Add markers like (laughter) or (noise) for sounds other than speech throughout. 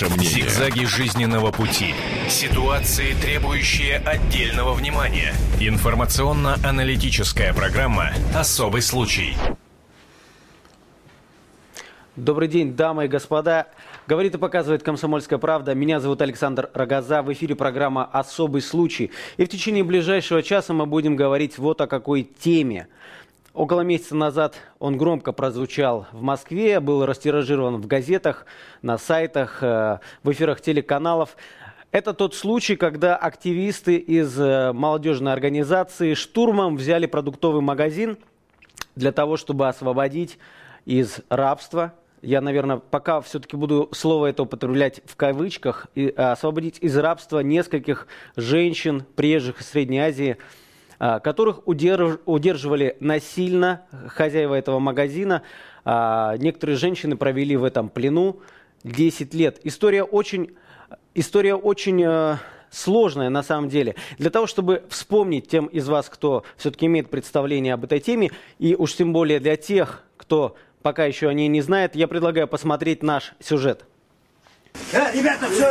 Наше мнение. Зигзаги жизненного пути. Ситуации, требующие отдельного внимания. Информационно-аналитическая программа «Особый случай». Добрый день, дамы и господа. Говорит и показывает «Комсомольская правда». Меня зовут Александр Рогоза. В эфире программа «Особый случай». И в течение ближайшего часа мы будем говорить вот о какой теме. Около месяца назад он громко прозвучал в Москве, был растиражирован в газетах, на сайтах, э, в эфирах телеканалов. Это тот случай, когда активисты из э, молодежной организации штурмом взяли продуктовый магазин для того, чтобы освободить из рабства я, наверное, пока все-таки буду слово это употреблять в кавычках, и, а, освободить из рабства нескольких женщин, приезжих из Средней Азии, которых удерж, удерживали насильно хозяева этого магазина. А, некоторые женщины провели в этом плену 10 лет. История очень, история очень а, сложная на самом деле. Для того, чтобы вспомнить тем из вас, кто все-таки имеет представление об этой теме, и уж тем более для тех, кто пока еще они не знают, я предлагаю посмотреть наш сюжет. Э, ребята, все,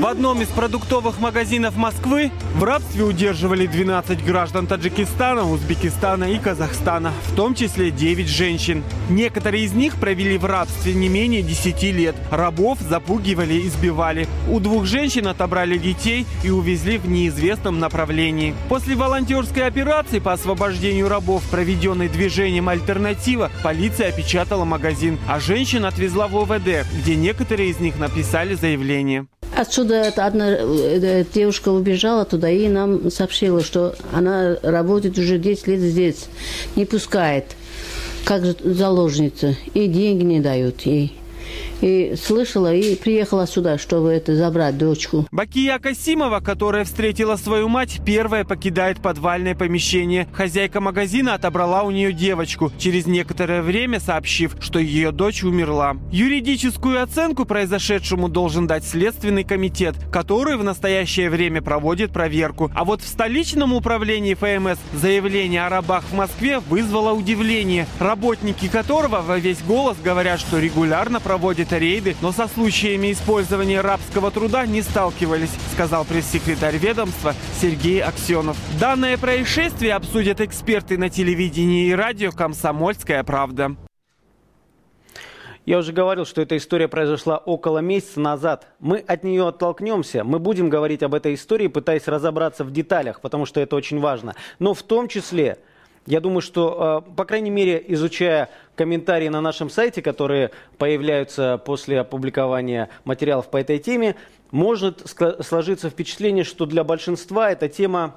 в одном из продуктовых магазинов Москвы в рабстве удерживали 12 граждан Таджикистана, Узбекистана и Казахстана, в том числе 9 женщин. Некоторые из них провели в рабстве не менее 10 лет. Рабов запугивали, избивали. У двух женщин отобрали детей и увезли в неизвестном направлении. После волонтерской операции по освобождению рабов, проведенной движением «Альтернатива», полиция опечатала магазин, а женщин отвезла в ОВД, где некоторые из них написали заявление. Отсюда одна э, девушка убежала туда и нам сообщила, что она работает уже 10 лет здесь, не пускает, как заложница, и деньги не дают ей и слышала, и приехала сюда, чтобы это забрать дочку. Бакия Касимова, которая встретила свою мать, первая покидает подвальное помещение. Хозяйка магазина отобрала у нее девочку, через некоторое время сообщив, что ее дочь умерла. Юридическую оценку произошедшему должен дать Следственный комитет, который в настоящее время проводит проверку. А вот в столичном управлении ФМС заявление о рабах в Москве вызвало удивление, работники которого во весь голос говорят, что регулярно проводят рейды, но со случаями использования рабского труда не сталкивались, сказал пресс-секретарь ведомства Сергей Аксенов. Данное происшествие обсудят эксперты на телевидении и радио «Комсомольская правда». Я уже говорил, что эта история произошла около месяца назад. Мы от нее оттолкнемся, мы будем говорить об этой истории, пытаясь разобраться в деталях, потому что это очень важно. Но в том числе я думаю, что, э, по крайней мере, изучая комментарии на нашем сайте, которые появляются после опубликования материалов по этой теме, может сложиться впечатление, что для большинства эта тема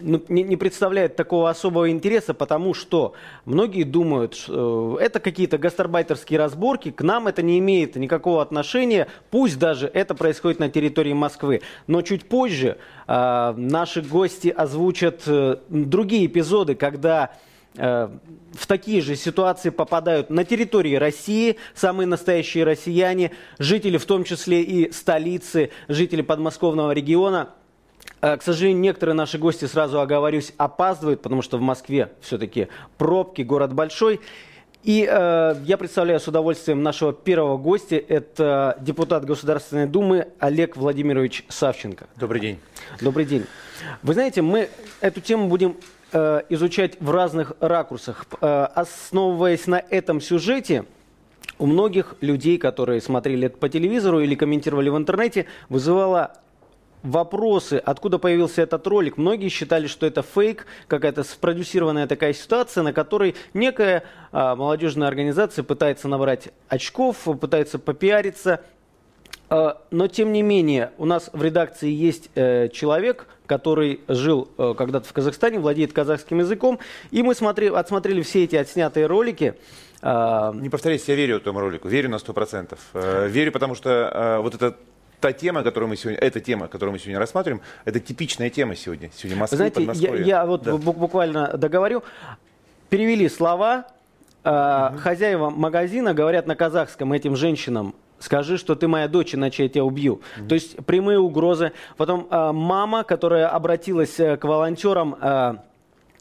ну, не, не представляет такого особого интереса, потому что многие думают, что э, это какие-то гастарбайтерские разборки, к нам это не имеет никакого отношения, пусть даже это происходит на территории Москвы. Но чуть позже э, наши гости озвучат э, другие эпизоды, когда э, в такие же ситуации попадают на территории России самые настоящие россияне, жители в том числе и столицы, жители подмосковного региона – к сожалению, некоторые наши гости, сразу оговорюсь, опаздывают, потому что в Москве все-таки пробки, город большой. И э, я представляю с удовольствием нашего первого гостя. Это депутат Государственной Думы Олег Владимирович Савченко. Добрый день. Добрый день. Вы знаете, мы эту тему будем э, изучать в разных ракурсах. Э, основываясь на этом сюжете, у многих людей, которые смотрели это по телевизору или комментировали в интернете, вызывало вопросы, откуда появился этот ролик. Многие считали, что это фейк, какая-то спродюсированная такая ситуация, на которой некая а, молодежная организация пытается набрать очков, пытается попиариться. А, но, тем не менее, у нас в редакции есть э, человек, который жил э, когда-то в Казахстане, владеет казахским языком, и мы смотри, отсмотрели все эти отснятые ролики. А, Не повторяйте, я верю этому ролику, верю на 100%. Э, верю, потому что э, вот это та тема, которую мы сегодня, эта тема, которую мы сегодня рассматриваем, это типичная тема сегодня. Сегодня Москва, Знаете, я, я вот да. буквально договорю. Перевели слова. Э, угу. Хозяева магазина говорят на казахском этим женщинам, скажи, что ты моя дочь, иначе я тебя убью. Mm-hmm. То есть прямые угрозы. Потом э, мама, которая обратилась э, к волонтерам, э,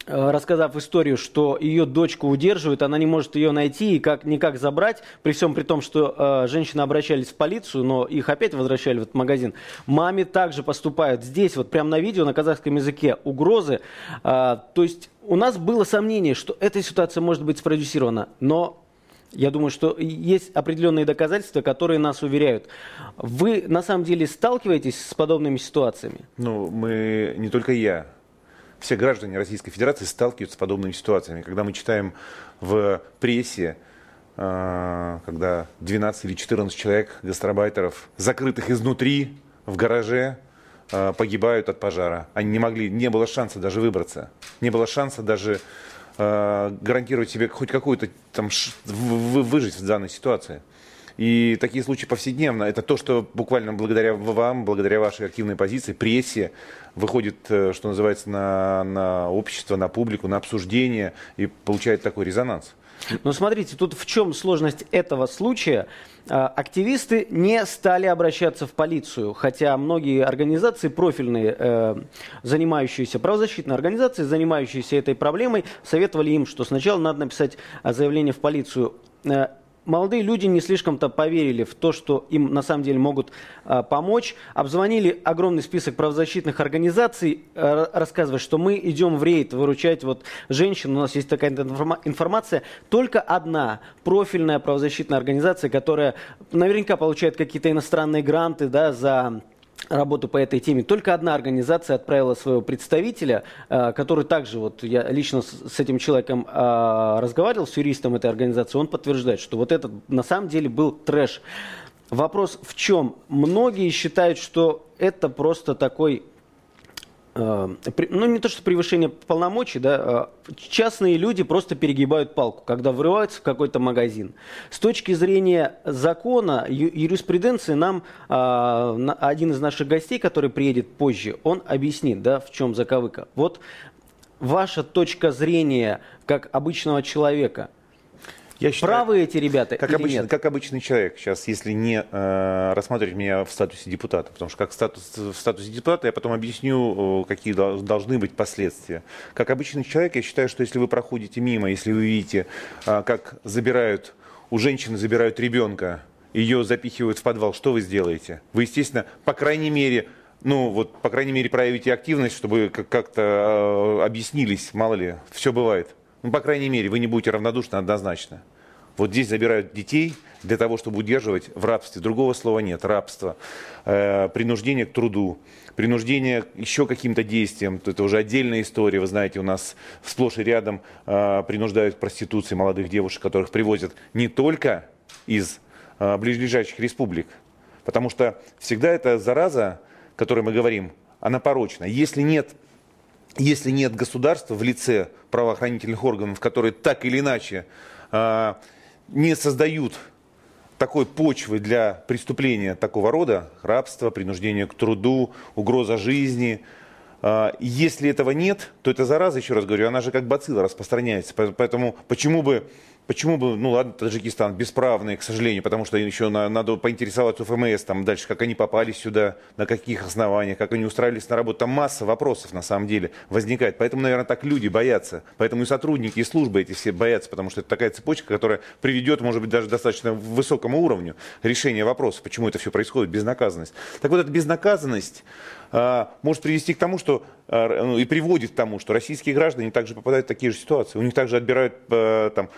рассказав историю, что ее дочку удерживают, она не может ее найти и как никак забрать, при всем при том, что э, женщины обращались в полицию, но их опять возвращали в этот магазин. Маме также поступают здесь, вот прямо на видео на казахском языке, угрозы. Э, то есть у нас было сомнение, что эта ситуация может быть спродюсирована, но я думаю, что есть определенные доказательства, которые нас уверяют. Вы на самом деле сталкиваетесь с подобными ситуациями? Ну, мы, не только я, все граждане Российской Федерации сталкиваются с подобными ситуациями. Когда мы читаем в прессе, э, когда 12 или 14 человек, гастробайтеров, закрытых изнутри, в гараже, э, погибают от пожара. Они не могли, не было шанса даже выбраться. Не было шанса даже э, гарантировать себе хоть какую-то там выжить в данной ситуации. И такие случаи повседневно. Это то, что буквально благодаря вам, благодаря вашей активной позиции, прессе, выходит, э, что называется, на, на общество, на публику, на обсуждение и получает такой резонанс. Но смотрите, тут в чем сложность этого случая? А, активисты не стали обращаться в полицию, хотя многие организации профильные, э, занимающиеся, правозащитные организации, занимающиеся этой проблемой, советовали им, что сначала надо написать заявление в полицию. Э, молодые люди не слишком-то поверили в то, что им на самом деле могут а, помочь. Обзвонили огромный список правозащитных организаций, а, рассказывая, что мы идем в рейд выручать вот женщин. У нас есть такая информация. Только одна профильная правозащитная организация, которая наверняка получает какие-то иностранные гранты да, за работу по этой теме. Только одна организация отправила своего представителя, э, который также, вот я лично с этим человеком э, разговаривал, с юристом этой организации, он подтверждает, что вот этот на самом деле был трэш. Вопрос в чем? Многие считают, что это просто такой ну не то что превышение полномочий, да, э, частные люди просто перегибают палку, когда врываются в какой-то магазин. С точки зрения закона, юриспруденции нам э, один из наших гостей, который приедет позже, он объяснит, да, в чем заковыка. Вот ваша точка зрения как обычного человека – я считаю, Правы эти ребята как обычно, нет? Как обычный человек сейчас, если не э, рассматривать меня в статусе депутата, потому что как статус, в статусе депутата я потом объясню, какие должны быть последствия. Как обычный человек я считаю, что если вы проходите мимо, если вы видите, э, как забирают, у женщины забирают ребенка, ее запихивают в подвал, что вы сделаете? Вы, естественно, по крайней мере, ну вот, по крайней мере, проявите активность, чтобы как-то э, объяснились, мало ли, все бывает. Ну, по крайней мере, вы не будете равнодушны однозначно. Вот здесь забирают детей для того, чтобы удерживать в рабстве. Другого слова нет. Рабство, э, принуждение к труду, принуждение еще каким-то действиям. Это уже отдельная история. Вы знаете, у нас сплошь и рядом э, принуждают к проституции молодых девушек, которых привозят не только из э, ближайших республик. Потому что всегда эта зараза, о которой мы говорим, она порочна. Если нет если нет государства в лице правоохранительных органов, которые так или иначе э, не создают такой почвы для преступления такого рода, рабства, принуждения к труду, угроза жизни, э, если этого нет, то эта зараза, еще раз говорю, она же как бацилла распространяется. Поэтому почему бы Почему бы, ну ладно, Таджикистан бесправный, к сожалению, потому что еще на, надо поинтересоваться у ФМС, там дальше, как они попали сюда, на каких основаниях, как они устраивались на работу. Там масса вопросов на самом деле возникает. Поэтому, наверное, так люди боятся. Поэтому и сотрудники, и службы эти все боятся, потому что это такая цепочка, которая приведет, может быть, даже достаточно высокому уровню решения вопроса, почему это все происходит, безнаказанность. Так вот, эта безнаказанность а, может привести к тому, что а, ну, и приводит к тому, что российские граждане также попадают в такие же ситуации. У них также отбирают э, там,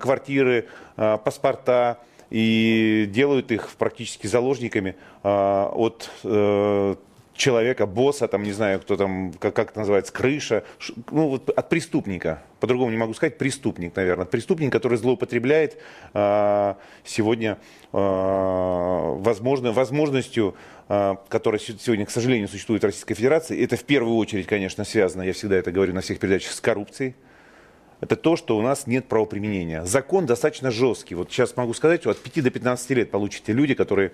квартиры, э, паспорта и делают их практически заложниками от человека, босса, там, не знаю, кто там, как, как это называется, крыша, ну, вот от преступника, по-другому не могу сказать, преступник, наверное, преступник, который злоупотребляет э, сегодня э, возможно, возможностью, э, которая сегодня, к сожалению, существует в Российской Федерации, это в первую очередь, конечно, связано, я всегда это говорю на всех передачах, с коррупцией, это то, что у нас нет правоприменения. Закон достаточно жесткий. Вот сейчас могу сказать, от 5 до 15 лет получите люди, которые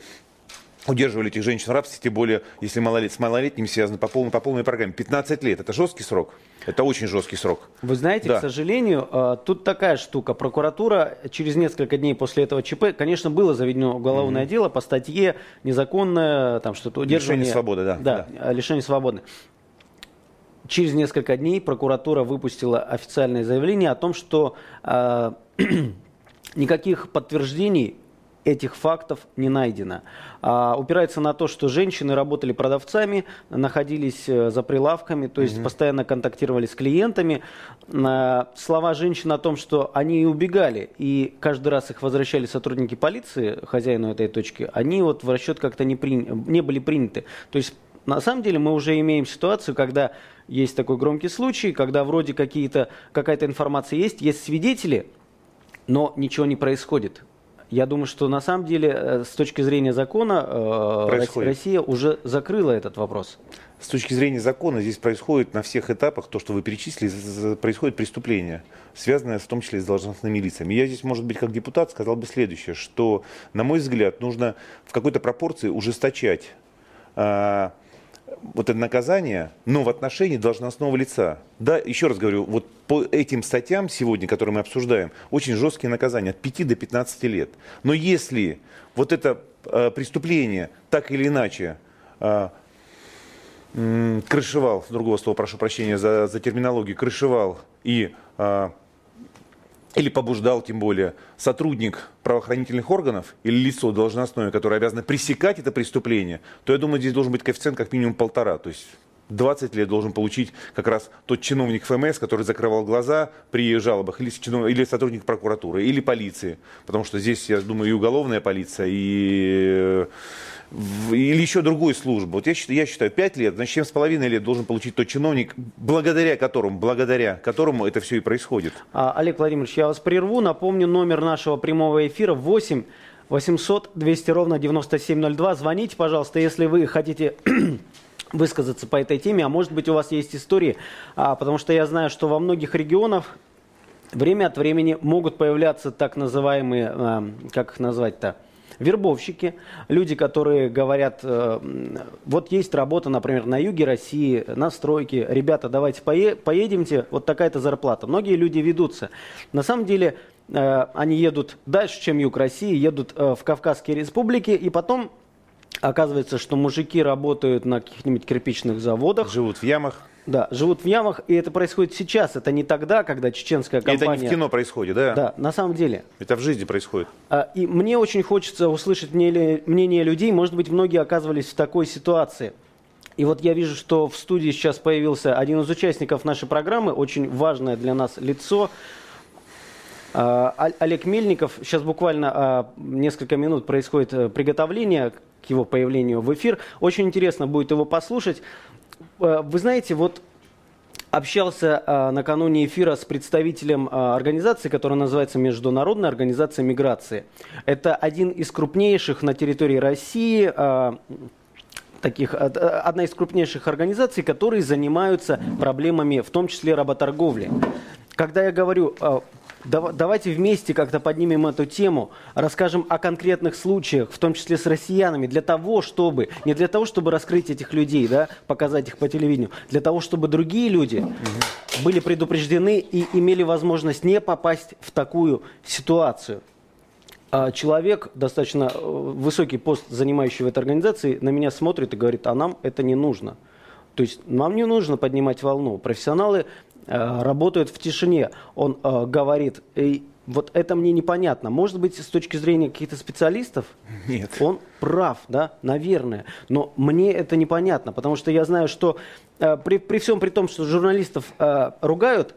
удерживали этих женщин в рабстве, тем более, если малолет, с малолетними связано по полной, по полной программе. 15 лет – это жесткий срок. Это очень жесткий срок. Вы знаете, да. к сожалению, э, тут такая штука. Прокуратура через несколько дней после этого ЧП, конечно, было заведено уголовное mm-hmm. дело по статье незаконное, там что-то удерживание. Лишение свободы, да. Да, да. лишение свободы. Через несколько дней прокуратура выпустила официальное заявление о том, что э, (clears throat) никаких подтверждений этих фактов не найдено. А, упирается на то, что женщины работали продавцами, находились э, за прилавками, то есть mm постоянно контактировали с клиентами. А, слова женщин о том, что они и убегали, и каждый раз их возвращали сотрудники полиции, хозяину этой точки, они вот в расчет как-то не, при... не были приняты. То есть на самом деле мы уже имеем ситуацию, когда есть такой громкий случай, когда вроде какие-то, какая-то информация есть, есть свидетели, но ничего не происходит. Я думаю, что на самом деле э, с точки зрения закона э, происходит. Россия уже закрыла этот вопрос. С точки зрения закона здесь происходит на всех этапах то, что вы перечислили, происходит преступление, связанное в том числе с должностными лицами. Я здесь, может быть, как депутат сказал бы следующее, что, на мой взгляд, нужно в какой-то пропорции ужесточать а, вот это наказание, но в отношении должностного лица. Да, еще раз говорю, вот по этим статьям сегодня, которые мы обсуждаем, очень жесткие наказания от 5 до 15 лет. Но если вот это э, преступление так или иначе э, крышевал, другого слова прошу прощения за, за терминологию, крышевал и э, или побуждал, тем более, сотрудник правоохранительных органов или лицо должностное, которое обязано пресекать это преступление, то я думаю, здесь должен быть коэффициент как минимум полтора. То есть 20 лет должен получить как раз тот чиновник ФМС, который закрывал глаза при жалобах, или, чинов... или сотрудник прокуратуры, или полиции. Потому что здесь, я думаю, и уголовная полиция, и или еще другую службу. Вот я считаю, я считаю 5 лет, значит, 7,5 лет должен получить тот чиновник, благодаря которому, благодаря которому это все и происходит. А, Олег Владимирович, я вас прерву. Напомню, номер нашего прямого эфира 8 800 200 ровно 9702. Звоните, пожалуйста, если вы хотите (clears throat) высказаться по этой теме, а может быть у вас есть истории, а, потому что я знаю, что во многих регионах время от времени могут появляться так называемые, а, как их назвать-то, вербовщики, люди, которые говорят, э, вот есть работа, например, на юге России, на стройке, ребята, давайте пое поедемте, вот такая-то зарплата. Многие люди ведутся. На самом деле э, они едут дальше, чем юг России, едут э, в Кавказские республики, и потом оказывается, что мужики работают на каких-нибудь кирпичных заводах. Живут в ямах. Да, живут в ямах, и это происходит сейчас. Это не тогда, когда чеченская компания... И это не в кино происходит, да? Да, на самом деле. Это в жизни происходит. А, и мне очень хочется услышать мнение людей. Может быть, многие оказывались в такой ситуации. И вот я вижу, что в студии сейчас появился один из участников нашей программы, очень важное для нас лицо. А, Олег Мельников. Сейчас буквально а, несколько минут происходит э, приготовление к его появлению в эфир. Очень интересно будет его послушать. Э, вы знаете, вот общался а, накануне эфира с представителем а, организации, которая называется Международная организация миграции. Это один из крупнейших на территории России таких, одна из крупнейших организаций, которые занимаются проблемами, в том числе работорговли. Когда я говорю Давайте вместе как-то поднимем эту тему, расскажем о конкретных случаях, в том числе с россиянами, для того, чтобы, не для того, чтобы раскрыть этих людей, да, показать их по телевидению, для того, чтобы другие люди угу. были предупреждены и имели возможность не попасть в такую ситуацию. А человек, достаточно э, высокий пост, занимающий в этой организации, на меня смотрит и говорит, а нам это не нужно. То есть нам не нужно поднимать волну. Профессионалы работают в тишине. Он э, говорит, и вот это мне непонятно. Может быть, с точки зрения каких-то специалистов, Нет. он прав, да, наверное. Но мне это непонятно, потому что я знаю, что э, при, при всем при том, что журналистов э, ругают,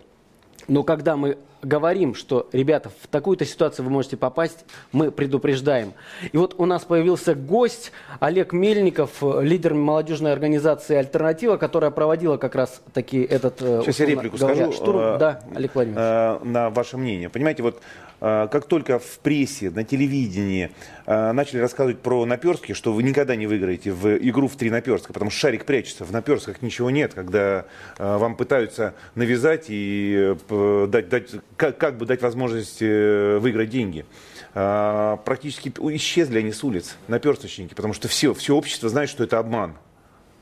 но когда мы говорим, что, ребята, в такую-то ситуацию вы можете попасть, мы предупреждаем. И вот у нас появился гость Олег Мельников, лидер молодежной организации «Альтернатива», которая проводила как раз таки этот... Э, Сейчас я реплику говоря, скажу. Штурм. Э, да, Олег Владимирович. Э, на ваше мнение. Понимаете, вот как только в прессе, на телевидении а, начали рассказывать про наперстки, что вы никогда не выиграете в игру в три наперстка, потому что шарик прячется, в наперстках ничего нет, когда а, вам пытаются навязать и дать, дать, как, как бы дать возможность э, выиграть деньги. Практически исчезли они с улиц, наперсточники, потому что все, все общество знает, что это обман.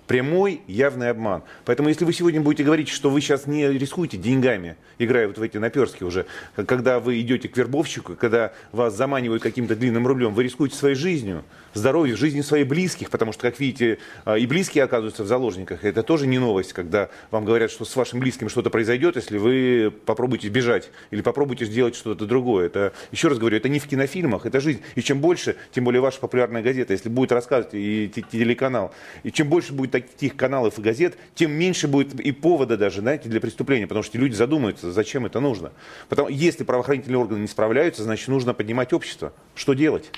Прямой явный обман. Поэтому если вы сегодня будете говорить, что вы сейчас не рискуете деньгами, играя вот в эти наперски уже, когда вы идете к вербовщику, когда вас заманивают каким-то длинным рублем, вы рискуете своей жизнью, здоровьем, жизнью своих близких, потому что, как видите, а, и близкие оказываются в заложниках. Это тоже не новость, когда вам говорят, что с вашим близким что-то произойдет, если вы попробуете сбежать или попробуете сделать что-то другое. Это, еще раз говорю, это не в кинофильмах, это жизнь. И чем больше, тем более ваша популярная газета, если будет рассказывать и телеканал, и чем больше будет таких каналов и газет, тем меньше будет и повода даже, знаете, для преступления, потому что люди задумаются, зачем это нужно. Потому, если правоохранительные органы не справляются, значит, нужно поднимать общество. Что делать?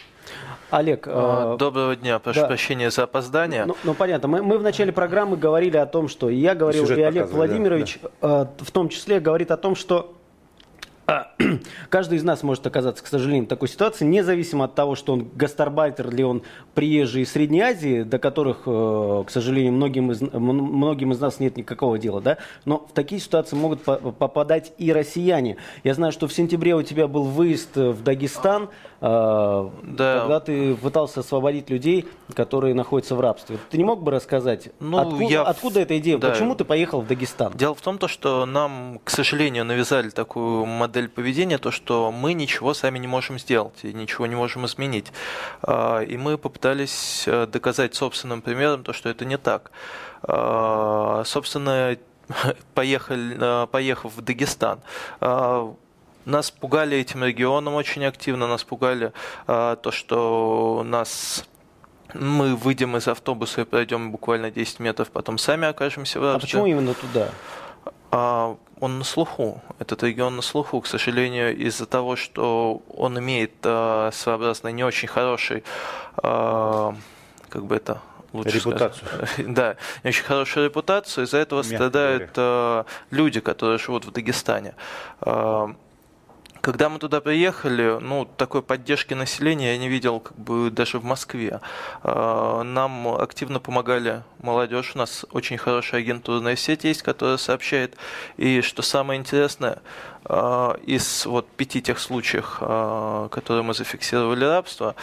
Олег. Э, Доброго дня, прошу да. прощения за опоздание. Ну, ну понятно. Мы, мы в начале программы говорили о том, что и я говорил, Сюжет и Олег Владимирович да, да. Э, в том числе говорит о том, что а, (clears throat) каждый из нас может оказаться, к сожалению, в такой ситуации, независимо от того, что он гастарбайтер или он приезжий из Средней Азии, до которых, э, к сожалению, многим из, многим из нас нет никакого дела, да, но в такие ситуации могут попадать и россияне. Я знаю, что в сентябре у тебя был выезд в Дагестан, э, да. когда ты пытался освободить людей, которые находятся в рабстве. Ты не мог бы рассказать, ну, откуда, я... откуда эта идея, да. почему ты поехал в Дагестан? Дело в том, что нам, к сожалению, навязали такую модель модель поведения, то, что мы ничего сами не можем сделать и ничего не можем изменить. А, и мы попытались э, доказать собственным примером то, что это не так. А, собственно, (laughs) поехали, э, поехав в Дагестан, а, нас пугали этим регионом очень активно, нас пугали то, что нас мы выйдем из автобуса и пройдем буквально 10 метров, потом сами окажемся в А почему именно туда? он на слуху, этот регион на слуху, к сожалению, из-за того, что он имеет э, своеобразно не очень хороший, э, как бы это лучше репутацию. Сказать, (laughs) да, не очень хорошую репутацию, из-за этого Мягко страдают э, люди, которые живут в Дагестане. Э, когда мы туда приехали, ну, такой поддержки населения я не видел как бы даже в Москве. А, нам активно помогали молодежь, у нас очень хорошая агентурная сеть есть, которая сообщает. И что самое интересное, а, из вот пяти тех случаев, а, которые мы зафиксировали рабство,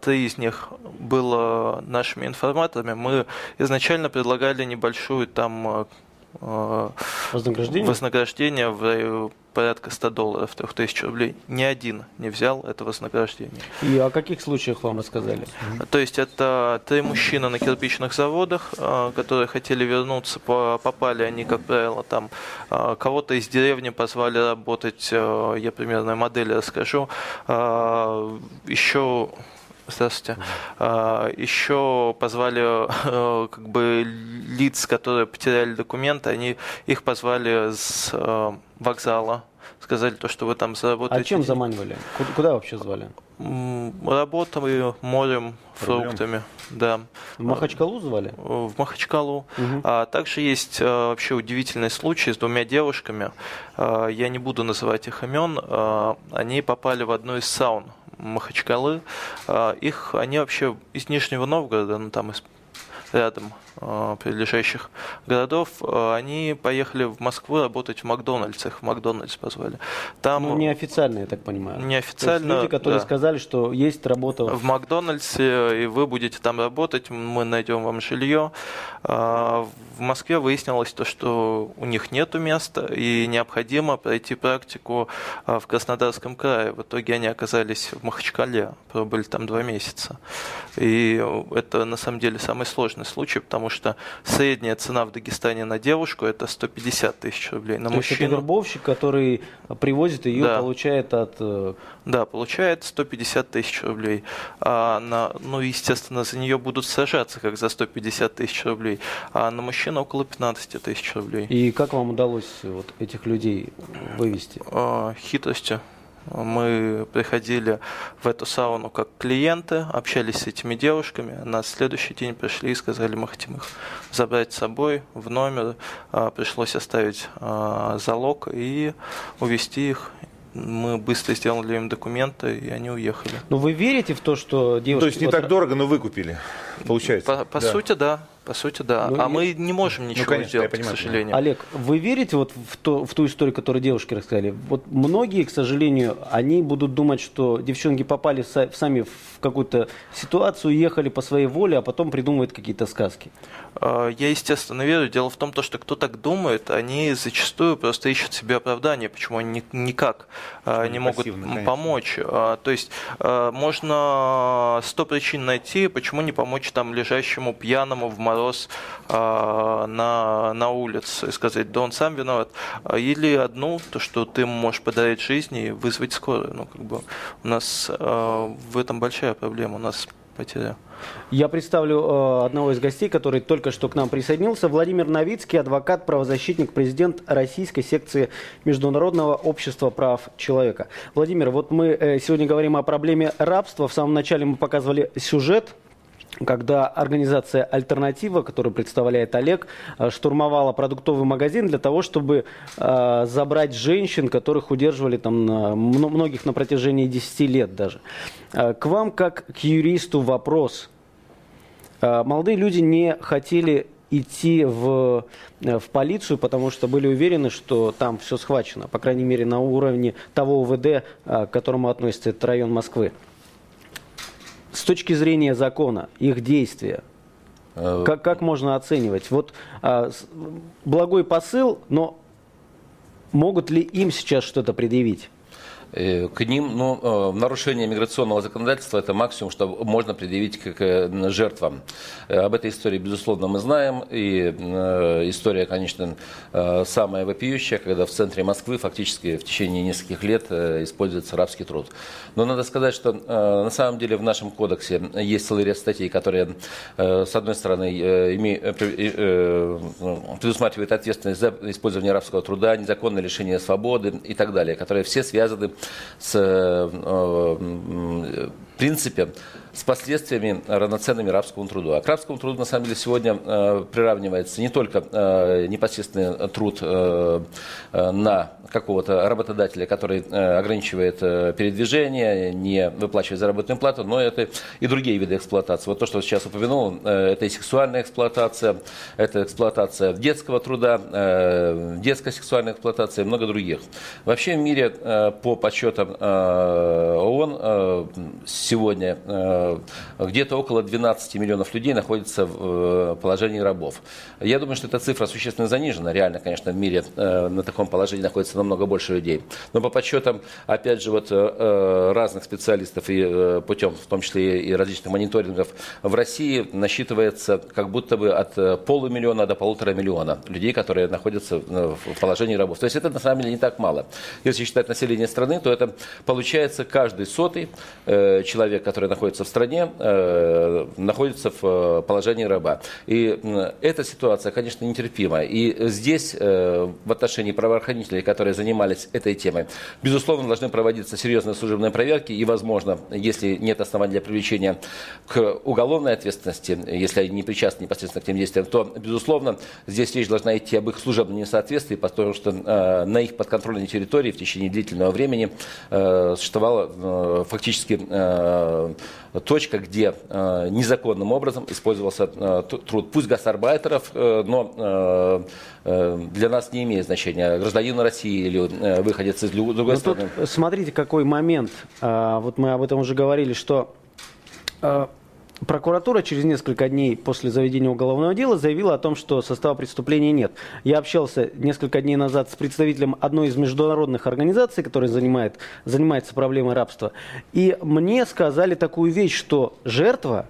три из них было нашими информаторами. Мы изначально предлагали небольшую там вознаграждение, вознаграждение в порядка 100 долларов, 3000 рублей. Ни один не взял это вознаграждение. И о каких случаях вам рассказали? То есть это три мужчины на кирпичных заводах, а, которые хотели вернуться, попали они, как правило, там кого-то из деревни позвали работать, я примерно модель расскажу. Еще Здравствуйте. Еще позвали как бы лиц, которые потеряли документы, они их позвали с вокзала, сказали то, что вы там заработаете. А чем заманивали? Куда, куда вообще звали? Работали морем, фруктами, да. В Махачкалу звали? В Махачкалу. Угу. А также есть а, вообще удивительный случай с двумя девушками. А, я не буду называть их имен. А, они попали в одну из саун Махачкалы. Их, они вообще из Нижнего Новгорода, ну там из рядом прилежащих городов, э, они поехали в Москву работать в Макдональдс, их в Макдональдс позвали. Там, ну, неофициально, я так понимаю. Неофициально, То есть люди, которые да. сказали, что есть работа... В Макдональдсе, и вы будете там работать, мы найдем вам жилье. А, в Москве выяснилось то, что у них нет места, и необходимо пройти практику в Краснодарском крае. В итоге они оказались в Махачкале, пробыли там два месяца. И это на самом деле самый сложный случай, потому что средняя цена в Дагестане на девушку это 150 тысяч рублей. На то мужчину... есть это вербовщик, который привозит ее, да. получает от... Э, да, получает 150 тысяч рублей. А на, ну, естественно, за нее будут сажаться, как за 150 тысяч рублей. А на мужчину около 15 тысяч рублей. И как вам удалось вот этих людей вывести? А, хитростью. Мы приходили в эту сауну как клиенты, общались с этими девушками. На следующий день пришли и сказали, мы хотим их забрать с собой в номер. А, пришлось оставить а, залог и увезти их мы быстро сделали им документы, и они уехали. Но вы верите в то, что девушки... То есть не вот... так дорого, но выкупили, получается? По, по да. сути, да. По сути, да. Ну, а и... мы не можем ничего ну, конечно, сделать, понимаю, к сожалению. Олег, вы верите вот в, то, в ту историю, которую девушки рассказали? Вот многие, к сожалению, они будут думать, что девчонки попали сами в какую-то ситуацию, ехали по своей воле, а потом придумывают какие-то сказки. А, я, естественно, верю. Дело в том, что кто так думает, они зачастую просто ищут себе оправдание, почему они никак а, не могут конечно. помочь. А, то есть можно сто причин найти, почему не помочь там лежащему пьяному в мороз а, на, на улице и сказать, да он сам виноват. Или одну, то, что ты можешь подарить жизни и вызвать скорую. Ну, как бы у нас а, в этом большая проблема, у нас потеря. Я представлю э, одного из гостей, который только что к нам присоединился. Владимир Новицкий, адвокат, правозащитник, президент российской секции Международного общества прав человека. Владимир, вот мы э, сегодня говорим о проблеме рабства. В самом начале мы показывали сюжет когда организация «Альтернатива», которую представляет Олег, э, штурмовала продуктовый магазин для того, чтобы э, забрать женщин, которых удерживали там многих на протяжении 10 лет даже. Э, к вам, как к юристу, вопрос. Молодые люди не хотели идти в, в полицию, потому что были уверены, что там все схвачено, по крайней мере, на уровне того УВД, к которому относится этот район Москвы с точки зрения закона, их действия, э, как, как можно оценивать? Вот а, благой посыл, но могут ли им сейчас что-то предъявить? Э, к ним, ну, э, нарушение миграционного законодательства – это максимум, что можно предъявить к жертвам. Об этой истории, безусловно, мы знаем. И история, конечно, самая вопиющая, когда в центре Москвы фактически в течение нескольких лет используется рабский труд. Но надо сказать, что на самом деле в нашем кодексе есть целый ряд статей, которые, с одной стороны, предусматривают ответственность за использование рабского труда, незаконное лишение свободы и так далее, которые все связаны с э, э, принципе с последствиями равноценными рабскому труду. А к рабскому труду, на самом деле, сегодня э, приравнивается не только э, непосредственный труд э, э, на какого-то работодателя, который э, ограничивает э, передвижение, не выплачивает заработную плату, но это и другие виды эксплуатации. Вот то, что сейчас упомянул, это и сексуальная эксплуатация, это эксплуатация детского труда, детская сексуальная эксплуатация и много других. Вообще в мире по подсчетам ООН сегодня где-то около 12 миллионов людей находятся в э, положении рабов. Я думаю, что эта цифра существенно занижена. Реально, конечно, в мире э, на таком положении находится намного больше людей. Но по подсчетам, опять же, вот разных специалистов и путем, в том числе и различных мониторингов, в России насчитывается как будто бы от полумиллиона до полутора миллиона людей, которые находятся в положении рабов. То есть это на самом деле не так мало. Если считать население страны, то это получается каждый сотый человек, который находится в стране, э, находится в э, положении раба. И эта ситуация, конечно, нетерпима. И здесь э, в отношении правоохранителей, которые занимались этой темой, безусловно, должны проводиться серьезные служебные проверки. И, возможно, если нет оснований для привлечения к уголовной ответственности, если они не причастны непосредственно к тем действиям, то, безусловно, здесь речь должна идти об их служебном несоответствии, потому что на их подконтрольной территории в течение длительного времени существовала фактически Э, точка, где э, незаконным образом использовался э, труд, пусть гастарбайтеров, но для нас не имеет значения, гражданин России или выходец из другой но ну, страны. Тут смотрите, какой момент. Вот мы об этом уже говорили, что Прокуратура через несколько дней после заведения уголовного дела заявила о том, что состава преступления нет. Я общался несколько дней назад с представителем одной из международных организаций, которая занимает, занимается проблемой рабства. И мне сказали такую вещь, что жертва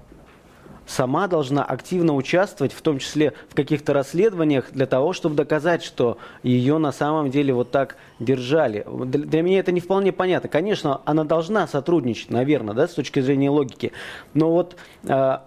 сама должна активно участвовать, в том числе в каких-то расследованиях, для того, чтобы доказать, что ее на самом деле вот так держали. Для меня это не вполне понятно. Конечно, она должна сотрудничать, наверное, да, с точки зрения логики. Но вот э,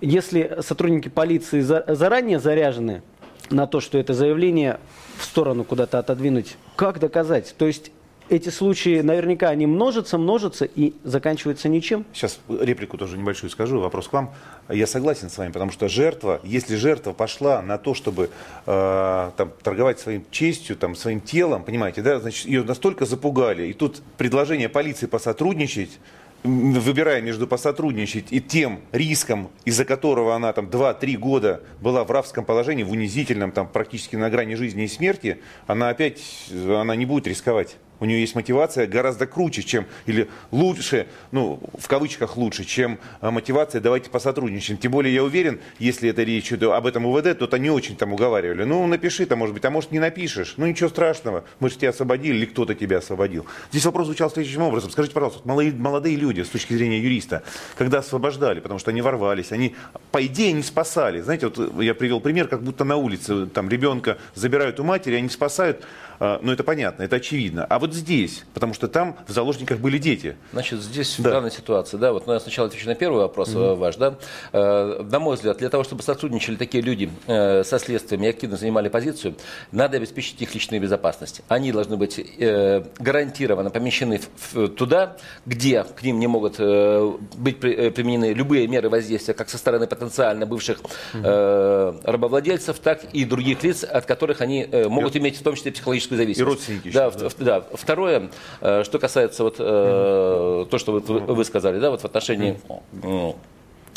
если сотрудники полиции за, заранее заряжены на то, что это заявление в сторону куда-то отодвинуть, как доказать? То есть эти случаи наверняка они множатся, множатся и заканчиваются ничем. Сейчас реплику тоже небольшую скажу, вопрос к вам. Я согласен с вами, потому что жертва, если жертва пошла на то, чтобы э, там, торговать своим честью, там, своим телом, понимаете, да, значит, ее настолько запугали, и тут предложение полиции посотрудничать, выбирая между посотрудничать и тем риском, из-за которого она там 2-3 года была в рабском положении, в унизительном, там практически на грани жизни и смерти, она опять, она не будет рисковать у нее есть мотивация гораздо круче, чем, или лучше, ну, в кавычках лучше, чем а, мотивация «давайте посотрудничаем». Тем более, я уверен, если это речь идет об этом УВД, то это не очень там уговаривали. Ну, напиши-то, может быть, а может, не напишешь. Ну, ничего страшного, мы же тебя освободили, или кто-то тебя освободил. Здесь вопрос звучал следующим образом. Скажите, пожалуйста, молодые, люди, с точки зрения юриста, когда освобождали, потому что они ворвались, они, по идее, не спасали. Знаете, вот я привел пример, как будто на улице там ребенка забирают у матери, они спасают, ну, это понятно, это очевидно. А вот здесь, потому что там в заложниках были дети. Значит, здесь да. в данной ситуации, да, вот ну, я сначала отвечу на первый вопрос mm-hmm. ваш, да. Э, на мой взгляд, для того, чтобы сотрудничали такие люди э, со следствием и активно занимали позицию, надо обеспечить их личную безопасность. Они должны быть э, гарантированно помещены в, в, туда, где к ним не могут э, быть при, применены любые меры воздействия, как со стороны потенциально бывших э, рабовладельцев, так и других лиц, от которых они э, могут иметь в том числе психологическую психологическую зависимость. И родственники да, еще, да. да. Второе, э, что касается вот, э, то, что вы, вы сказали, да, вот в отношении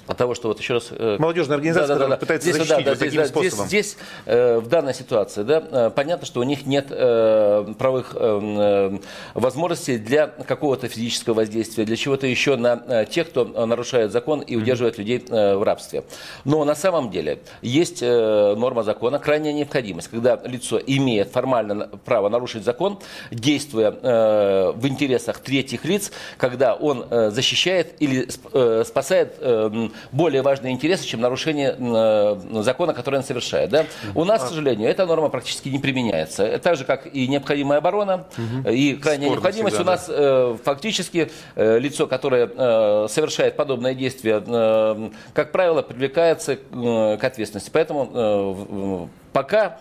от того, что вот еще раз... Э, Молодежная организация, да, да, да, пытается здесь, защитить да, да, здесь, таким да, способом. Здесь, здесь э, в данной ситуации, да, э, понятно, что у них нет э, правовых э, возможностей для какого-то физического воздействия, для чего-то еще на э, тех, кто нарушает закон и удерживает mm-hmm. людей э, в рабстве. Но на самом деле есть э, норма закона, крайняя необходимость, когда лицо имеет формально право нарушить закон, действуя э, в интересах третьих лиц, когда он э, защищает или э, спасает э, более важные интересы, чем нарушение э, закона, который он совершает. Да? У нас, к сожалению, эта норма практически не применяется. Так же, как и необходимая оборона, и крайняя Спорно необходимость. Всегда, у нас э, фактически э, лицо, которое э, совершает подобное действие, э, как правило, привлекается э, к ответственности. Поэтому э, пока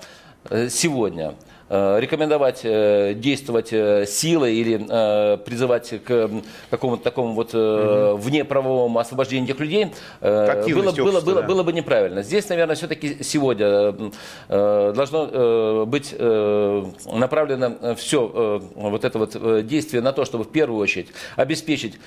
э, сегодня Э, рекомендовать э, действовать э, силой или призывать к какому-то такому вот угу. внеправовому освобождению этих людей было, было, было, было бы неправильно. Здесь, наверное, все-таки сегодня должно быть направлено все вот это вот действие на то, чтобы в первую очередь обеспечить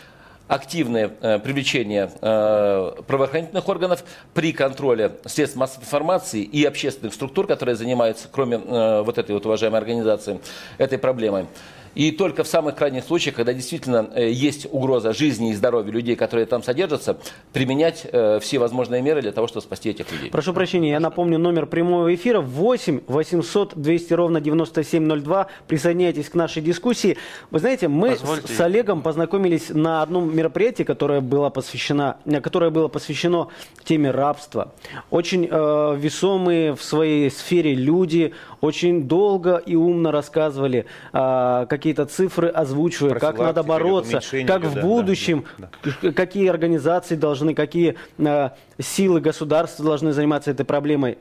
активное э, привлечение э, правоохранительных органов при контроле средств массовой информации и общественных структур, которые занимаются, кроме э, вот этой вот уважаемой организации, этой проблемой. И только в самых крайних случаях, когда действительно э, есть угроза жизни и здоровья людей, которые там содержатся, применять э, все возможные меры для того, чтобы спасти этих людей. Прошу прощения, я напомню номер прямого эфира 8 800 200 ровно 9702. Присоединяйтесь к нашей дискуссии. Вы знаете, мы Позвольте. с Олегом познакомились на одном мероприятии, которое было посвящено, которое было посвящено теме рабства. Очень э, весомые в своей сфере люди, очень долго и умно рассказывали, а, какие-то цифры озвучивая, как надо бороться, как в будущем, да, да. какие организации должны, какие а, силы государства должны заниматься этой проблемой.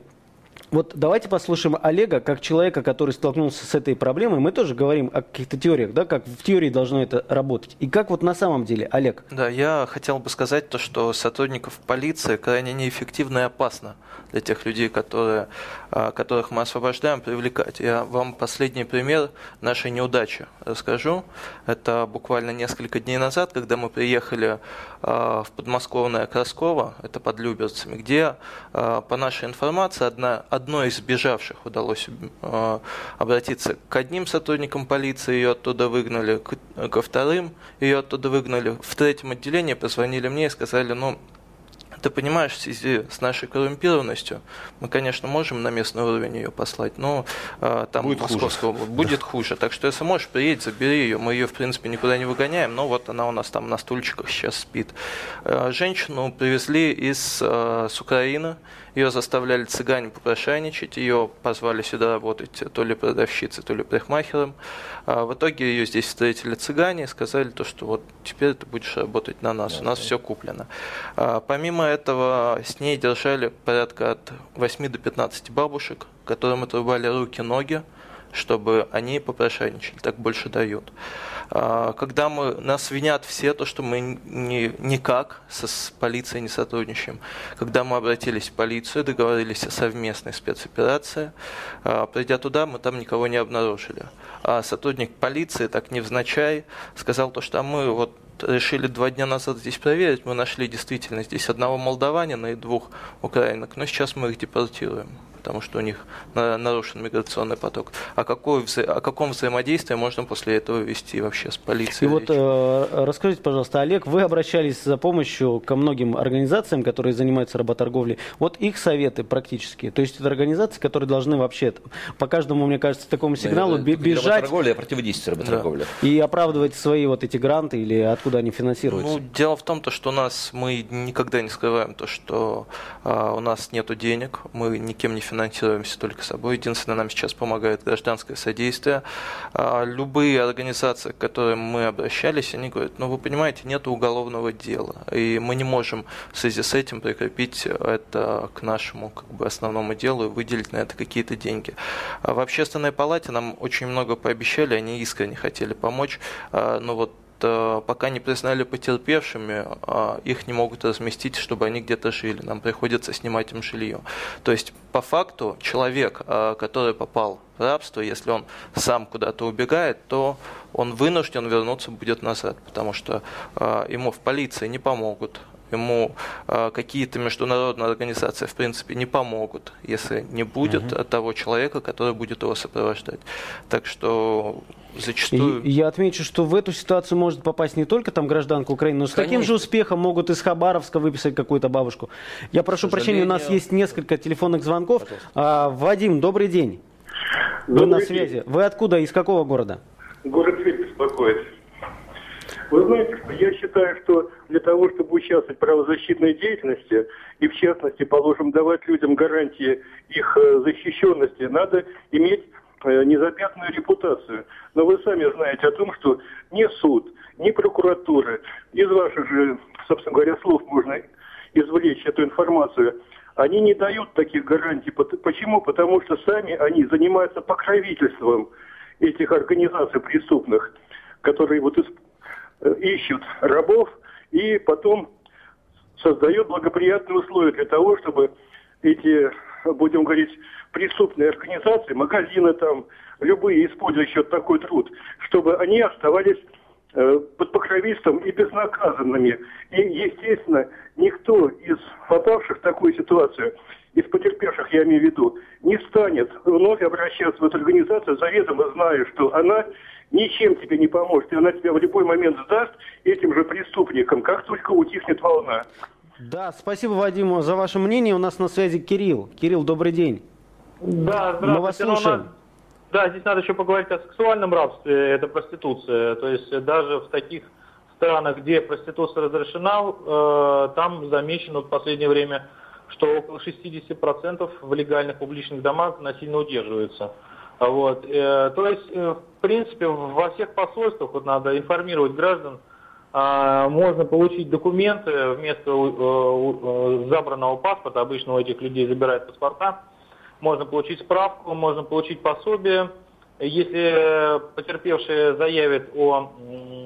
Вот давайте послушаем Олега, как человека, который столкнулся с этой проблемой. Мы тоже говорим о каких-то теориях, да, как в теории должно это работать. И как вот на самом деле, Олег? Да, я хотел бы сказать то, что сотрудников полиции крайне неэффективно и опасно для тех людей, которые, а, которых мы освобождаем, привлекать. Я вам последний пример нашей неудачи расскажу. Это буквально несколько дней назад, когда мы приехали а, в подмосковное Красково, это под Люберцами, где, а, по нашей информации, одна, одной из сбежавших удалось обратиться к одним сотрудникам полиции, ее оттуда выгнали, ко вторым ее оттуда выгнали. В третьем отделении позвонили мне и сказали, ну, ты понимаешь, в связи с нашей коррумпированностью, мы, конечно, можем на местный уровень ее послать, но э, там будет московского хуже. (laughs) будет хуже. Так что, если можешь, приедь, забери ее. Мы ее, в принципе, никуда не выгоняем, но вот она у нас там на стульчиках сейчас спит. Э, женщину привезли из, э, с Украины, ее заставляли цыгане попрошайничать, ее позвали сюда работать то ли продавщицей, то ли прихмахером. А в итоге ее здесь встретили цыгане и сказали, то, что вот теперь ты будешь работать на нас, у нас все куплено. А, помимо этого с ней держали порядка от 8 до 15 бабушек, которым отрубали руки, ноги, чтобы они попрошайничали, так больше дают. А, когда мы, нас винят все, то, что мы не, никак со, с полицией не сотрудничаем. Когда мы обратились в полицию, договорились о совместной спецоперации, а, придя туда, мы там никого не обнаружили. А сотрудник полиции, так невзначай, сказал то, что а мы вот решили два дня назад здесь проверить, мы нашли действительно здесь одного молдаванина и двух украинок, но сейчас мы их депортируем потому что у них нарушен миграционный поток. А какой, о каком взаимодействии можно после этого вести вообще с полицией? И вот э, расскажите, пожалуйста, Олег, вы обращались за помощью ко многим организациям, которые занимаются работорговлей. Вот их советы практически. То есть это организации, которые должны вообще по каждому, мне кажется, такому сигналу да, бежать. Работорговля, а работорговля. Да. И оправдывать свои вот эти гранты или откуда они финансируются. Ну, дело в том, то, что у нас мы никогда не скрываем то, что э, у нас нет денег, мы никем не финансируем финансируемся только собой. Единственное, нам сейчас помогает гражданское содействие. А любые организации, к которым мы обращались, они говорят, ну вы понимаете, нет уголовного дела, и мы не можем в связи с этим прикрепить это к нашему как бы, основному делу и выделить на это какие-то деньги. А в общественной палате нам очень много пообещали, они искренне хотели помочь, а, но вот пока не признали потерпевшими, а их не могут разместить, чтобы они где-то жили. Нам приходится снимать им жилье. То есть, по факту, человек, э, который попал в рабство, если он сам куда-то убегает, то он вынужден вернуться будет назад, потому что э, ему в полиции не помогут, ему какие-то международные организации в принципе не помогут, если не будет угу. того человека, который будет его сопровождать. Так что зачастую... И, я отмечу, что в эту ситуацию может попасть не только там гражданка Украины, но с Конечно. таким же успехом могут из Хабаровска выписать какую-то бабушку. Я прошу прощения, у нас есть несколько телефонных звонков. А, Вадим, добрый день. Добрый Вы на связи. День. Вы откуда, из какого города? Город Тверь беспокоит. Вы знаете, я считаю, что для того, чтобы участвовать в правозащитной деятельности, и в частности, положим, давать людям гарантии их э, защищенности, надо иметь незапятную репутацию. Но вы сами знаете о том, что ни суд, ни прокуратура, из ваших же, собственно говоря, слов можно извлечь эту информацию, они не дают таких гарантий. Почему? Потому что сами они занимаются покровительством этих организаций преступных, которые вот э, ищут рабов и потом создают благоприятные условия для того, чтобы эти, будем говорить, преступные организации, магазины там, любые использующие такой труд, чтобы они оставались э, под покровительством и безнаказанными. И, естественно, никто из попавших в такую ситуацию, из потерпевших, я имею в виду, не станет вновь обращаться в эту организацию, заведомо зная, что она ничем тебе не поможет, и она тебя в любой момент сдаст этим же преступникам, как только утихнет волна. Да, спасибо, Вадиму, за ваше мнение. У нас на связи Кирилл. Кирилл, добрый день. Да, здравствуйте. Мы вас слушаем. Да, здесь надо еще поговорить о сексуальном рабстве, это проституция. То есть даже в таких странах, где проституция разрешена, э, там замечено в последнее время, что около 60% в легальных публичных домах насильно удерживаются. Вот. Э, то есть, э, в принципе, во всех посольствах вот надо информировать граждан, можно получить документы вместо э, э, забранного паспорта, обычно у этих людей забирают паспорта, можно получить справку, можно получить пособие. Если потерпевший заявит о,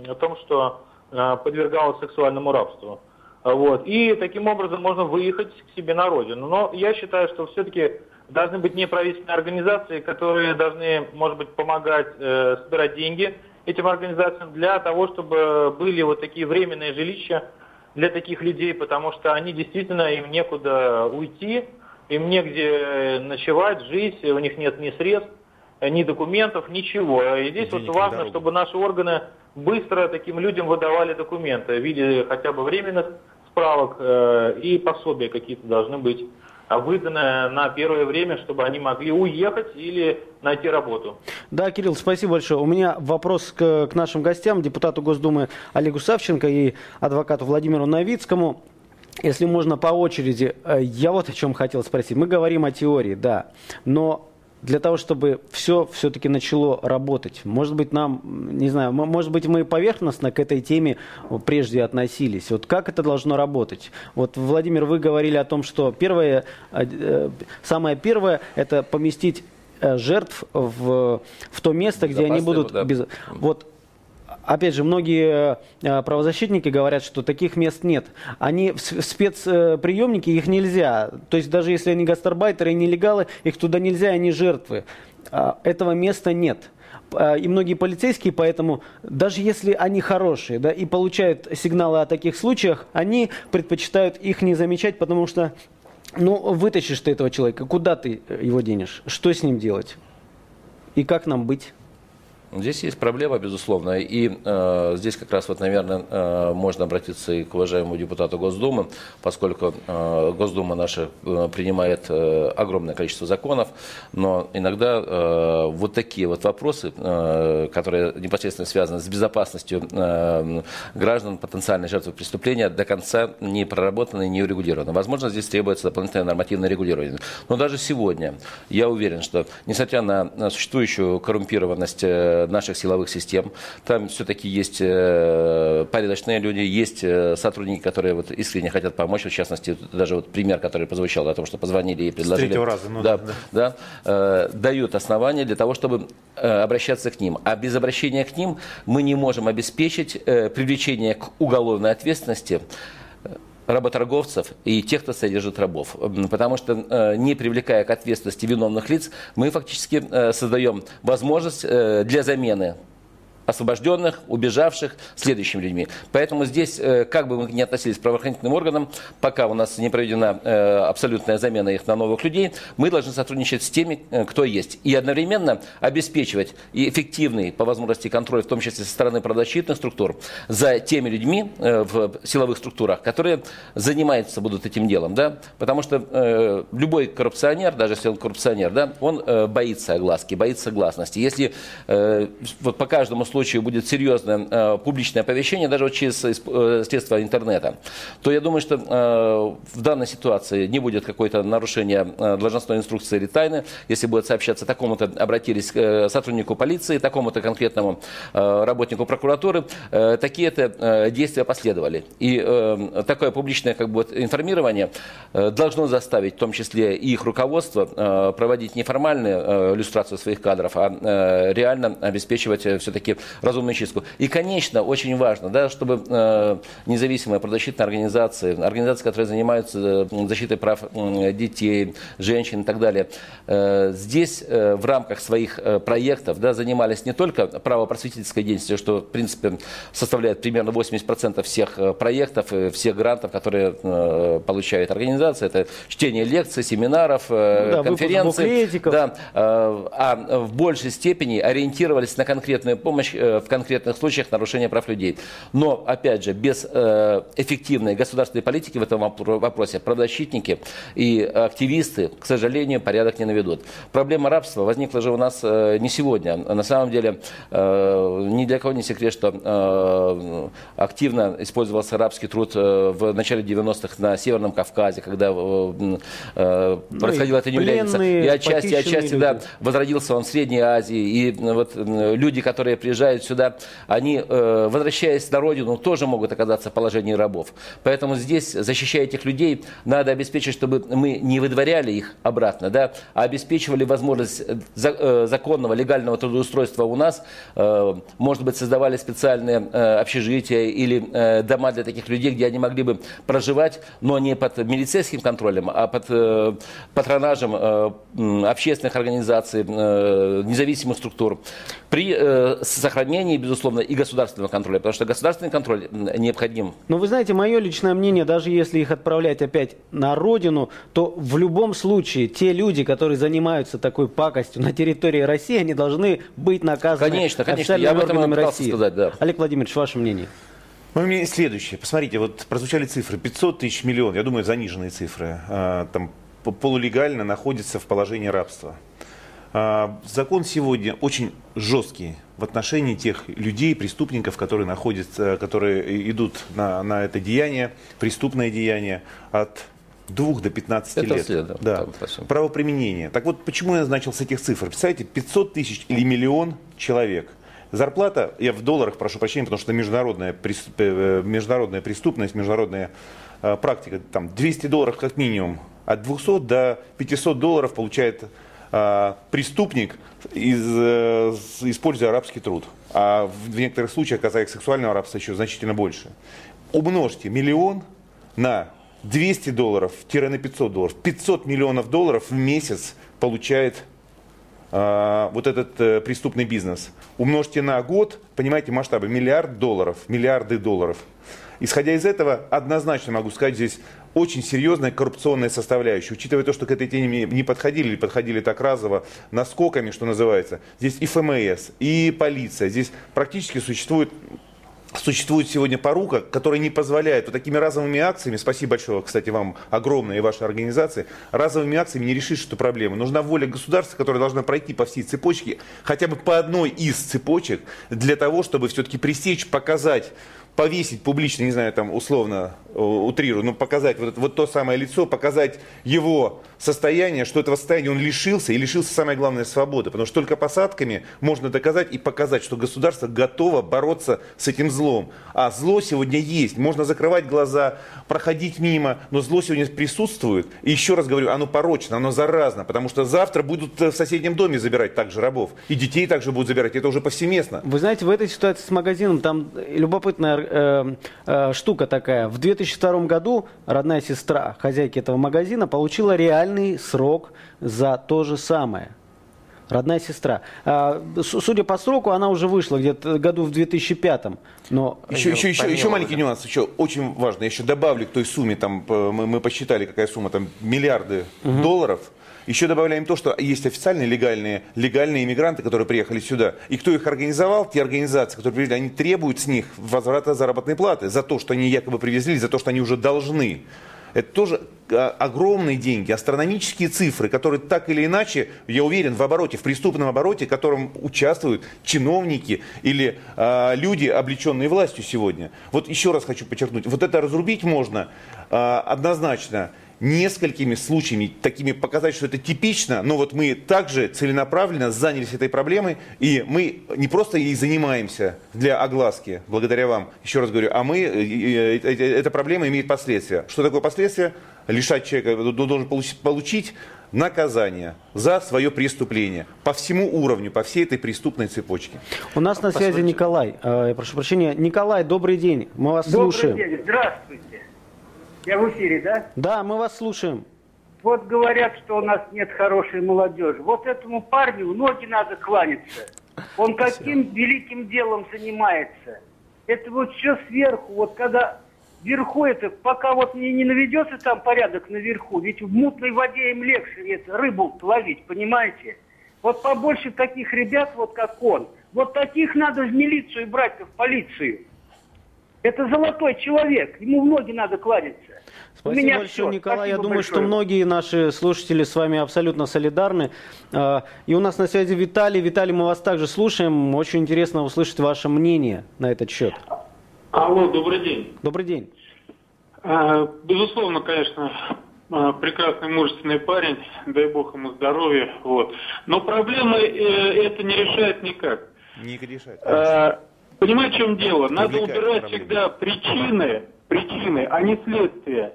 о том, что э, подвергалась сексуальному рабству. Вот. И таким образом можно выехать к себе на родину. Но я считаю, что все-таки должны быть неправительственные организации, которые должны, может быть, помогать э, собирать деньги этим организациям для того, чтобы были вот такие временные жилища для таких людей, потому что они действительно, им некуда уйти, им негде ночевать, жить, у них нет ни средств, ни документов, ничего. И здесь Денег вот важно, чтобы наши органы быстро таким людям выдавали документы в виде хотя бы временных справок э, и пособия какие-то должны быть выданы на первое время, чтобы они могли уехать или найти работу. Да, Кирилл, спасибо большое. У меня вопрос к, к нашим гостям, депутату Госдумы Олегу Савченко и адвокату Владимиру Новицкому. Если можно по очереди, э, я вот о чем хотел спросить. Мы говорим о теории, да, но для того, чтобы все все-таки начало работать, может быть, нам, не знаю, может быть, мы поверхностно к этой теме прежде относились. Вот как это должно работать? Вот, Владимир, вы говорили о том, что первое, э, э, самое первое – это поместить жертв в, в то место, где они будут... Да. Без... Вот опять же, многие э, правозащитники говорят, что таких мест нет. Они в спецприемники их нельзя. То есть даже если они гастарбайтеры и нелегалы, их туда нельзя, они жертвы. А, этого места нет. А, и многие полицейские, поэтому даже если они хорошие да, и получают сигналы о таких случаях, они предпочитают их не замечать, потому что ну, вытащишь ты этого человека, куда ты его денешь, что с ним делать и как нам быть? Здесь есть проблема, безусловно, и э, здесь как раз вот, наверное, э, можно обратиться и к уважаемому депутату Госдумы, поскольку э, Госдума наша э, принимает э, огромное количество законов, но иногда э, вот такие вот вопросы, э, которые непосредственно связаны с безопасностью э, граждан, потенциальной жертвы преступления, до конца не проработаны и не урегулированы. Возможно, здесь требуется дополнительное нормативное регулирование. Но даже сегодня я уверен, что несмотря на существующую коррумпированность э, наших силовых систем. Там все-таки есть э, порядочные люди, есть э, сотрудники, которые вот искренне хотят помочь. В частности, даже вот пример, который прозвучал о том, что позвонили и предложили. С раза, ну, да, да. да э, дают основания для того, чтобы обращаться к ним. А без обращения к ним мы не можем обеспечить привлечение к уголовной ответственности работорговцев и тех, кто содержит рабов. Потому что, э, не привлекая к ответственности виновных лиц, мы фактически э, создаем возможность э, для замены освобожденных, убежавших, следующими людьми. Поэтому здесь, э, как бы мы ни относились к правоохранительным органам, пока у нас не проведена э, абсолютная замена их на новых людей, мы должны сотрудничать с теми, э, кто есть. И одновременно обеспечивать эффективный, по возможности, контроль, в том числе со стороны правозащитных структур, за теми людьми в силовых структурах, которые занимаются будут этим делом. Да? Потому что любой коррупционер, даже если он коррупционер, да, он боится огласки, боится гласности. Если вот по каждому случаю случае будет серьезное э, публичное оповещение, даже вот через э, средства интернета, то я думаю, что э, в данной ситуации не будет какое-то нарушение должностной инструкции или тайны, если будет сообщаться, такому-то обратились к сотруднику полиции, такому-то конкретному работнику прокуратуры, такие-то действия последовали. И такое публичное как бы, информирование должно заставить, в том числе и их руководство, проводить неформальную э, иллюстрацию своих кадров, а реально обеспечивать все-таки разумную чистку. И, конечно, очень важно, да, чтобы э, независимые правозащитные организации, организации, которые занимаются э, защитой прав э, детей, женщин и так далее, э, здесь э, в рамках своих э, проектов да, занимались не только правопросветительской деятельностью, что, в принципе, составляет примерно 80% всех э, проектов, и всех грантов, которые э, получает организация. Это чтение лекций, семинаров, э, ну, да, конференций. Да, э, а в большей степени ориентировались на конкретную помощь в конкретных случаях нарушения прав людей. Но, опять же, без э, эффективной государственной политики в этом вопросе правозащитники и активисты, к сожалению, порядок не наведут. Проблема рабства возникла же у нас э, не сегодня. На самом деле, ни для кого не секрет, что активно использовался рабский труд в начале 90-х на Северном Кавказе, когда ну, происходило это неудельница. И отчасти, отчасти, да, возродился он в Средней Азии. И вот люди, которые приезжают приезжают сюда, они, э, возвращаясь на родину, тоже могут оказаться в положении рабов. Поэтому здесь, защищая этих людей, надо обеспечить, чтобы мы не выдворяли их обратно, да, а обеспечивали возможность э, э, законного, легального трудоустройства у нас. Может быть, создавали специальные общежития или дома для таких людей, где они могли бы проживать, но не под милицейским контролем, а под патронажем общественных организаций, независимых структур. При сохранении безусловно, и государственного контроля, потому что государственный контроль необходим. Но вы знаете, мое личное мнение, даже если их отправлять опять на родину, то в любом случае те люди, которые занимаются такой пакостью на территории России, они должны быть наказаны конечно, конечно, я об этом России. Сказать, да. Олег Владимирович, ваше мнение? Мое мнение следующее. Посмотрите, вот прозвучали цифры. 500 тысяч миллионов, я думаю, заниженные цифры, а, там полулегально находятся в положении рабства. А, закон сегодня очень жесткий в отношении тех людей, преступников, которые находятся, которые идут на, на это деяние, преступное деяние от двух до 15 это лет. След, да, да. Правоприменение. Так вот, почему я начал с этих цифр? Представляете, 500 тысяч или миллион человек. Зарплата, я в долларах прошу прощения, потому что международная, э, международная преступность, международная э, практика, там 200 долларов как минимум. От 200 до 500 долларов получает преступник, из, э, используя арабский труд. А в некоторых случаях, касаясь сексуального рабства, еще значительно больше. Умножьте миллион на 200 долларов-на 500 долларов. 500 миллионов долларов в месяц получает э, вот этот э, преступный бизнес. Умножьте на год, понимаете, масштабы, миллиард долларов, миллиарды долларов. Исходя из этого, однозначно могу сказать, здесь очень серьезная коррупционная составляющая. Учитывая то, что к этой теме не подходили или подходили так разово, наскоками, что называется, здесь и ФМС, и полиция, здесь практически существует Существует сегодня порука, которая не позволяет вот такими разовыми акциями, спасибо большое, кстати, вам огромное и вашей организации, разовыми акциями не решишь эту проблему. Нужна воля государства, которая должна пройти по всей цепочке, хотя бы по одной из цепочек, для того, чтобы все-таки пресечь, показать повесить публично, не знаю, там условно э, утрирую, но показать вот, вот то самое лицо, показать его состояние, что этого состояния он лишился, и лишился самое главное свободы. Потому что только посадками можно доказать и показать, что государство готово бороться с этим злом. А зло сегодня есть. Можно закрывать глаза, проходить мимо, но зло сегодня присутствует. И еще раз говорю, оно порочно, оно заразно, потому что завтра будут в соседнем доме забирать также рабов. И детей также будут забирать. Это уже повсеместно. Вы знаете, в этой ситуации с магазином там любопытная э, э, штука такая. В 2002 году родная сестра хозяйки этого магазина получила реальный срок за то же самое. Родная сестра. А, судя по сроку, она уже вышла где-то году в 2005. Но еще, еще, еще, еще маленький нюанс, еще очень важно. Я еще добавлю к той сумме, там мы, мы посчитали, какая сумма, там миллиарды угу. долларов. Еще добавляем то, что есть официальные легальные, легальные иммигранты, которые приехали сюда. И кто их организовал, те организации, которые привезли, они требуют с них возврата заработной платы за то, что они якобы привезли, за то, что они уже должны. Это тоже а, огромные деньги, астрономические цифры, которые так или иначе, я уверен, в обороте, в преступном обороте, в котором участвуют чиновники или э, люди, облеченные властью сегодня. Вот еще раз хочу подчеркнуть, вот это разрубить можно э, однозначно несколькими случаями, такими показать, что это типично, но вот мы также целенаправленно занялись этой проблемой, и мы не просто ей занимаемся для огласки, благодаря вам, еще раз говорю, а мы, э, э, э, эта проблема имеет последствия. Что такое последствия? Лишать человека, должен получить, получить наказание за свое преступление по всему уровню, по всей этой преступной цепочке. У нас на связи Николай. Я прошу прощения. Николай, добрый день. Мы вас добрый слушаем. Добрый день. Здравствуйте. Я в эфире, да? Да, мы вас слушаем. Вот говорят, что у нас нет хорошей молодежи. Вот этому парню ноги надо кланяться. Он каким великим делом занимается. Это вот все сверху. Вот когда вверху это, пока вот не, не наведется там порядок наверху, ведь в мутной воде им легче это, рыбу ловить, понимаете? Вот побольше таких ребят, вот как он. Вот таких надо в милицию брать, в полицию. Это золотой человек, ему в ноги надо кланяться. Спасибо меня большое, все. Николай. Спасибо Я думаю, большое. что многие наши слушатели с вами абсолютно солидарны. А, и у нас на связи Виталий. Виталий, мы вас также слушаем. Очень интересно услышать ваше мнение на этот счет. Алло, добрый день. Добрый день. А, безусловно, конечно, а, прекрасный мужественный парень, дай бог ему здоровья. Вот. Но проблемы э, это не решает никак. Не решает. Понимаете, в чем дело? Надо убирать проблемы. всегда причины, причины, а не следствия.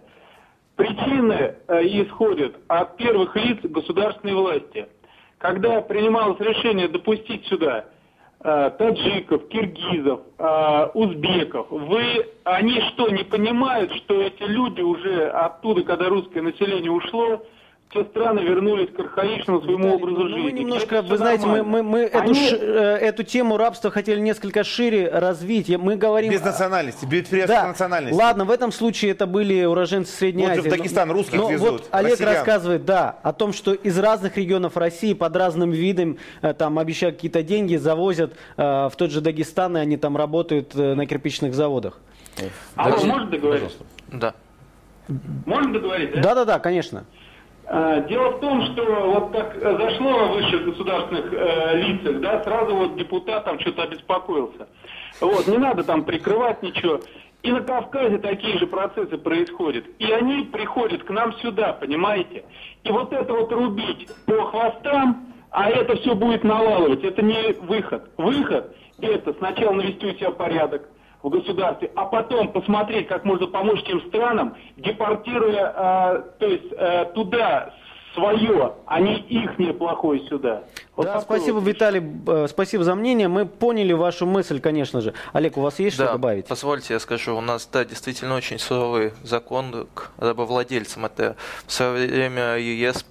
Причины э, исходят от первых лиц государственной власти. Когда принималось решение допустить сюда э, таджиков, киргизов, э, узбеков, вы, они что, не понимают, что эти люди уже оттуда, когда русское население ушло, все страны вернулись к архаичному своему образу ну, жизни. Мы немножко, вы знаете, мы, мы, мы Они... эту, ш, э, эту тему рабства хотели несколько шире развить. Мы говорим... Без национальности, без да. национальности. Ладно, в этом случае это были уроженцы Средней вот Азии. в Дагестан русских но, везут, Вот Олег россиян. рассказывает, да, о том, что из разных регионов России под разным видом э, там обещают какие-то деньги, завозят э, в тот же Дагестан, и они там работают э, на кирпичных заводах. Алло, можно договорить? Да. Можно договорить, да? Да-да-да, конечно. А, дело в том, что вот как зашло в высших государственных э, лицах, да, сразу вот депутат что-то обеспокоился. Вот, не надо там прикрывать ничего. И на Кавказе такие же процессы происходят. И они приходят к нам сюда, понимаете? И вот это вот рубить по хвостам, а это все будет налалывать, это не выход. Выход – это сначала навести у себя порядок, в государстве, а потом посмотреть, как можно помочь тем странам, депортируя, э, то есть э, туда свое, а не их неплохое сюда. Вот да, спасибо, вот Виталий, э, спасибо за мнение. Мы поняли вашу мысль, конечно же. Олег, у вас есть да, что добавить? позвольте я скажу. У нас, да, действительно очень суровый закон к рабовладельцам. Это в свое время ЕС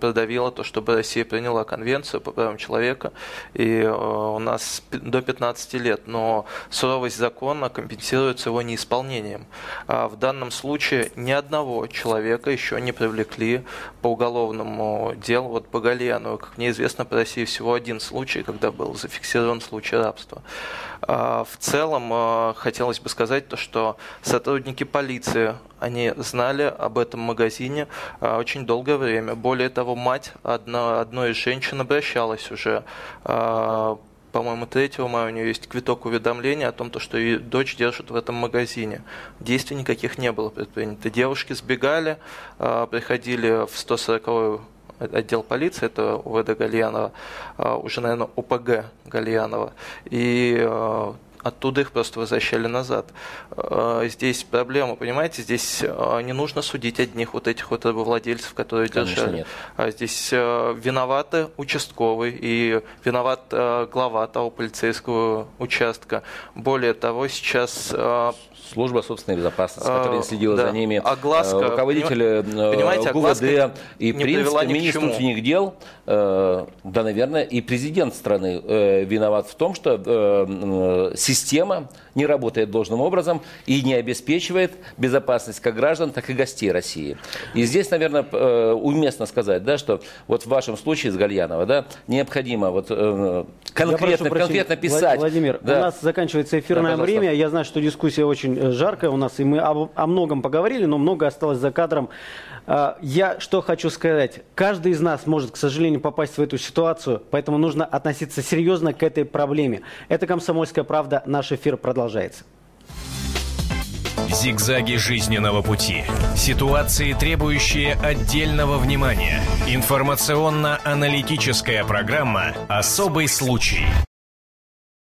продавило то, чтобы Россия приняла конвенцию по правам человека, и э, у нас до 15 лет. Но суровость закона компенсируется его неисполнением. А в данном случае ни одного человека еще не привлекли по уголовному делу, вот по Галиану. Как мне известно, по России всего один случай, когда был зафиксирован случай рабства. А, в целом, а, хотелось бы сказать то, что сотрудники полиции, они знали об этом магазине а, очень долгое время. Более того, мать одна, одной из женщин обращалась уже по-моему, 3 мая у нее есть квиток уведомления о том, что ее дочь держит в этом магазине. Действий никаких не было предпринято. Девушки сбегали, приходили в 140 отдел полиции, это УВД Гальянова, а, уже, наверное, ОПГ Гальянова. И а, оттуда их просто возвращали назад. А, здесь проблема, понимаете, здесь не нужно судить одних вот этих вот владельцев, которые Конечно, держали. Нет. Здесь виноваты участковый и виноват глава того полицейского участка. Более того, сейчас служба собственной безопасности, которая следила да. за ними, огласка, э, руководители понимаете, ГУВД и принцип, министр внутренних дел, э, да, наверное, и президент страны э, виноват в том, что система не работает должным образом и не обеспечивает безопасность как граждан, так и гостей России. И здесь, наверное, уместно сказать, да, что вот в вашем случае с Гальянова, да, необходимо вот конкретно, конкретно писать. Владимир, да. у нас заканчивается эфирное да, время. Я знаю, что дискуссия очень э, жаркая у нас, и мы об, о многом поговорили, но много осталось за кадром. А, я что хочу сказать. Каждый из нас может, к сожалению, попасть в эту ситуацию, поэтому нужно относиться серьезно к этой проблеме. Это «Комсомольская правда». Наш эфир продолжается. Зигзаги жизненного пути. Ситуации, требующие отдельного внимания. Информационно-аналитическая программа «Особый случай».